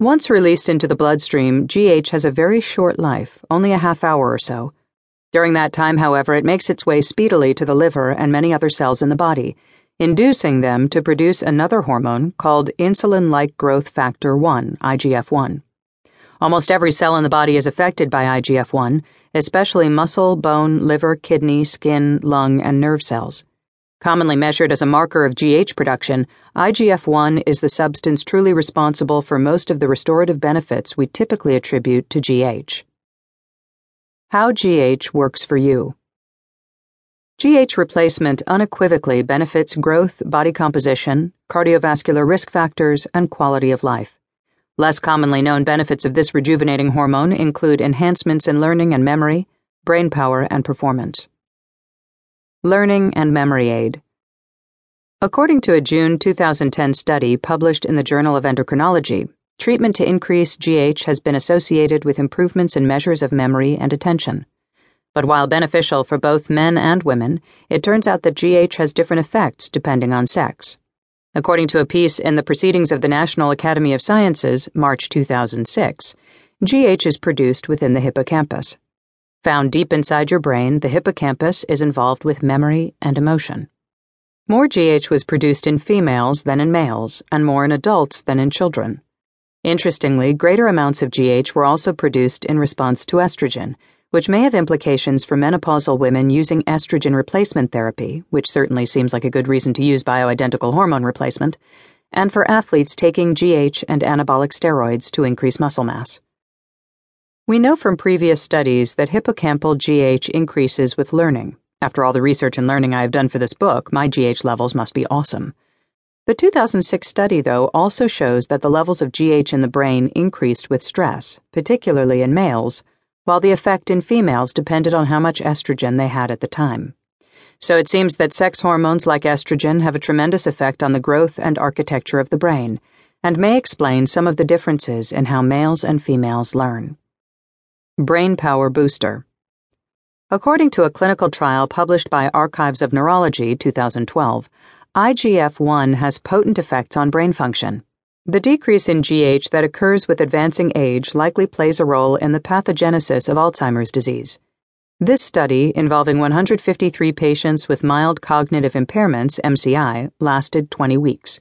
Once released into the bloodstream, GH has a very short life, only a half hour or so. During that time, however, it makes its way speedily to the liver and many other cells in the body, inducing them to produce another hormone called insulin like growth factor 1, IGF 1. Almost every cell in the body is affected by IGF 1, especially muscle, bone, liver, kidney, skin, lung, and nerve cells. Commonly measured as a marker of GH production, IGF 1 is the substance truly responsible for most of the restorative benefits we typically attribute to GH. How GH works for you. GH replacement unequivocally benefits growth, body composition, cardiovascular risk factors, and quality of life. Less commonly known benefits of this rejuvenating hormone include enhancements in learning and memory, brain power, and performance. Learning and Memory Aid. According to a June 2010 study published in the Journal of Endocrinology, treatment to increase GH has been associated with improvements in measures of memory and attention. But while beneficial for both men and women, it turns out that GH has different effects depending on sex. According to a piece in the Proceedings of the National Academy of Sciences, March 2006, GH is produced within the hippocampus. Found deep inside your brain, the hippocampus is involved with memory and emotion. More GH was produced in females than in males, and more in adults than in children. Interestingly, greater amounts of GH were also produced in response to estrogen, which may have implications for menopausal women using estrogen replacement therapy, which certainly seems like a good reason to use bioidentical hormone replacement, and for athletes taking GH and anabolic steroids to increase muscle mass. We know from previous studies that hippocampal GH increases with learning. After all the research and learning I have done for this book, my GH levels must be awesome. The 2006 study, though, also shows that the levels of GH in the brain increased with stress, particularly in males, while the effect in females depended on how much estrogen they had at the time. So it seems that sex hormones like estrogen have a tremendous effect on the growth and architecture of the brain, and may explain some of the differences in how males and females learn. Brain Power Booster. According to a clinical trial published by Archives of Neurology 2012, IGF 1 has potent effects on brain function. The decrease in GH that occurs with advancing age likely plays a role in the pathogenesis of Alzheimer's disease. This study, involving 153 patients with mild cognitive impairments, MCI, lasted 20 weeks.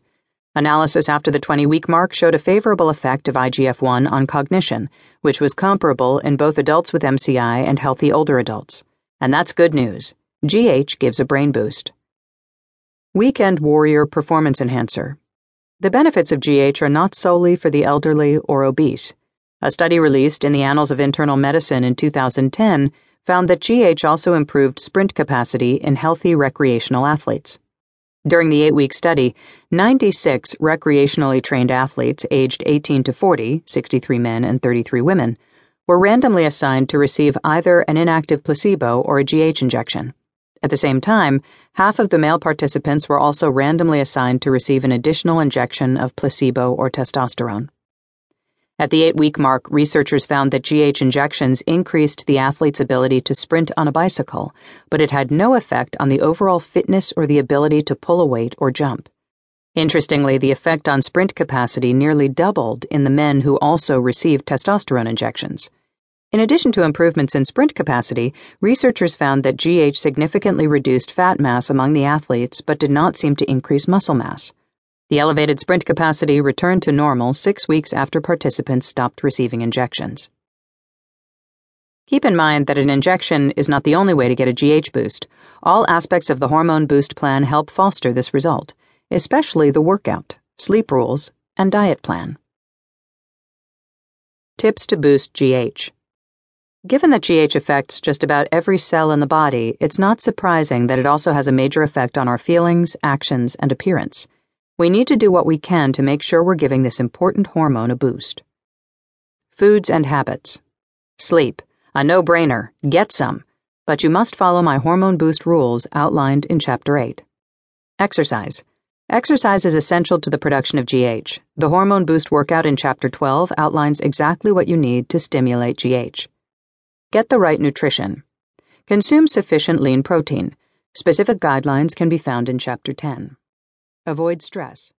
Analysis after the 20 week mark showed a favorable effect of IGF 1 on cognition, which was comparable in both adults with MCI and healthy older adults. And that's good news. GH gives a brain boost. Weekend Warrior Performance Enhancer. The benefits of GH are not solely for the elderly or obese. A study released in the Annals of Internal Medicine in 2010 found that GH also improved sprint capacity in healthy recreational athletes. During the eight week study, 96 recreationally trained athletes aged 18 to 40, 63 men and 33 women, were randomly assigned to receive either an inactive placebo or a GH injection. At the same time, half of the male participants were also randomly assigned to receive an additional injection of placebo or testosterone. At the eight week mark, researchers found that GH injections increased the athlete's ability to sprint on a bicycle, but it had no effect on the overall fitness or the ability to pull a weight or jump. Interestingly, the effect on sprint capacity nearly doubled in the men who also received testosterone injections. In addition to improvements in sprint capacity, researchers found that GH significantly reduced fat mass among the athletes but did not seem to increase muscle mass. The elevated sprint capacity returned to normal six weeks after participants stopped receiving injections. Keep in mind that an injection is not the only way to get a GH boost. All aspects of the hormone boost plan help foster this result, especially the workout, sleep rules, and diet plan. Tips to boost GH. Given that GH affects just about every cell in the body, it's not surprising that it also has a major effect on our feelings, actions, and appearance. We need to do what we can to make sure we're giving this important hormone a boost. Foods and habits. Sleep. A no brainer. Get some. But you must follow my hormone boost rules outlined in Chapter 8. Exercise. Exercise is essential to the production of GH. The hormone boost workout in Chapter 12 outlines exactly what you need to stimulate GH. Get the right nutrition. Consume sufficient lean protein. Specific guidelines can be found in Chapter 10. Avoid stress.